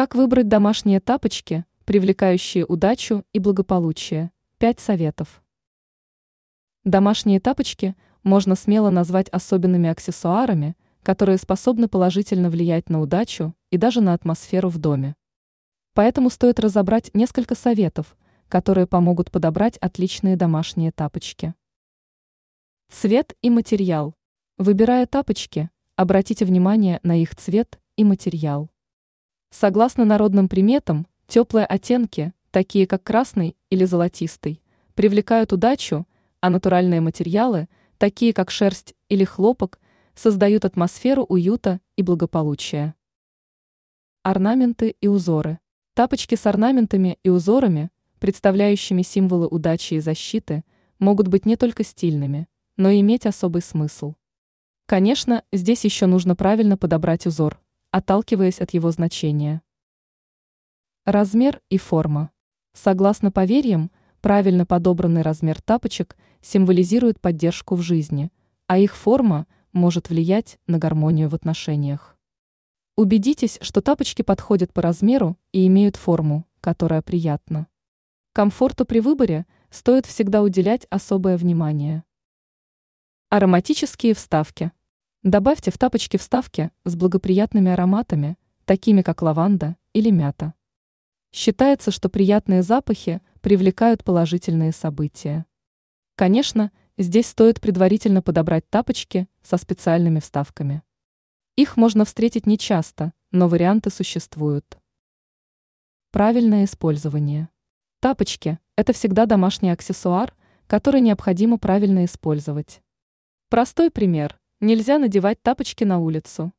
Как выбрать домашние тапочки, привлекающие удачу и благополучие? Пять советов. Домашние тапочки можно смело назвать особенными аксессуарами, которые способны положительно влиять на удачу и даже на атмосферу в доме. Поэтому стоит разобрать несколько советов, которые помогут подобрать отличные домашние тапочки. Цвет и материал. Выбирая тапочки, обратите внимание на их цвет и материал. Согласно народным приметам, теплые оттенки, такие как красный или золотистый, привлекают удачу, а натуральные материалы, такие как шерсть или хлопок, создают атмосферу уюта и благополучия. Орнаменты и узоры. Тапочки с орнаментами и узорами, представляющими символы удачи и защиты, могут быть не только стильными, но и иметь особый смысл. Конечно, здесь еще нужно правильно подобрать узор, отталкиваясь от его значения. Размер и форма. Согласно поверьям, правильно подобранный размер тапочек символизирует поддержку в жизни, а их форма может влиять на гармонию в отношениях. Убедитесь, что тапочки подходят по размеру и имеют форму, которая приятна. Комфорту при выборе стоит всегда уделять особое внимание. Ароматические вставки. Добавьте в тапочки вставки с благоприятными ароматами, такими как лаванда или мята. Считается, что приятные запахи привлекают положительные события. Конечно, здесь стоит предварительно подобрать тапочки со специальными вставками. Их можно встретить нечасто, но варианты существуют. Правильное использование. Тапочки – это всегда домашний аксессуар, который необходимо правильно использовать. Простой пример. Нельзя надевать тапочки на улицу.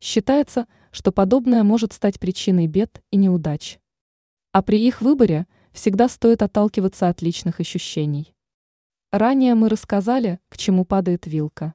Считается, что подобное может стать причиной бед и неудач. А при их выборе всегда стоит отталкиваться от личных ощущений. Ранее мы рассказали, к чему падает вилка.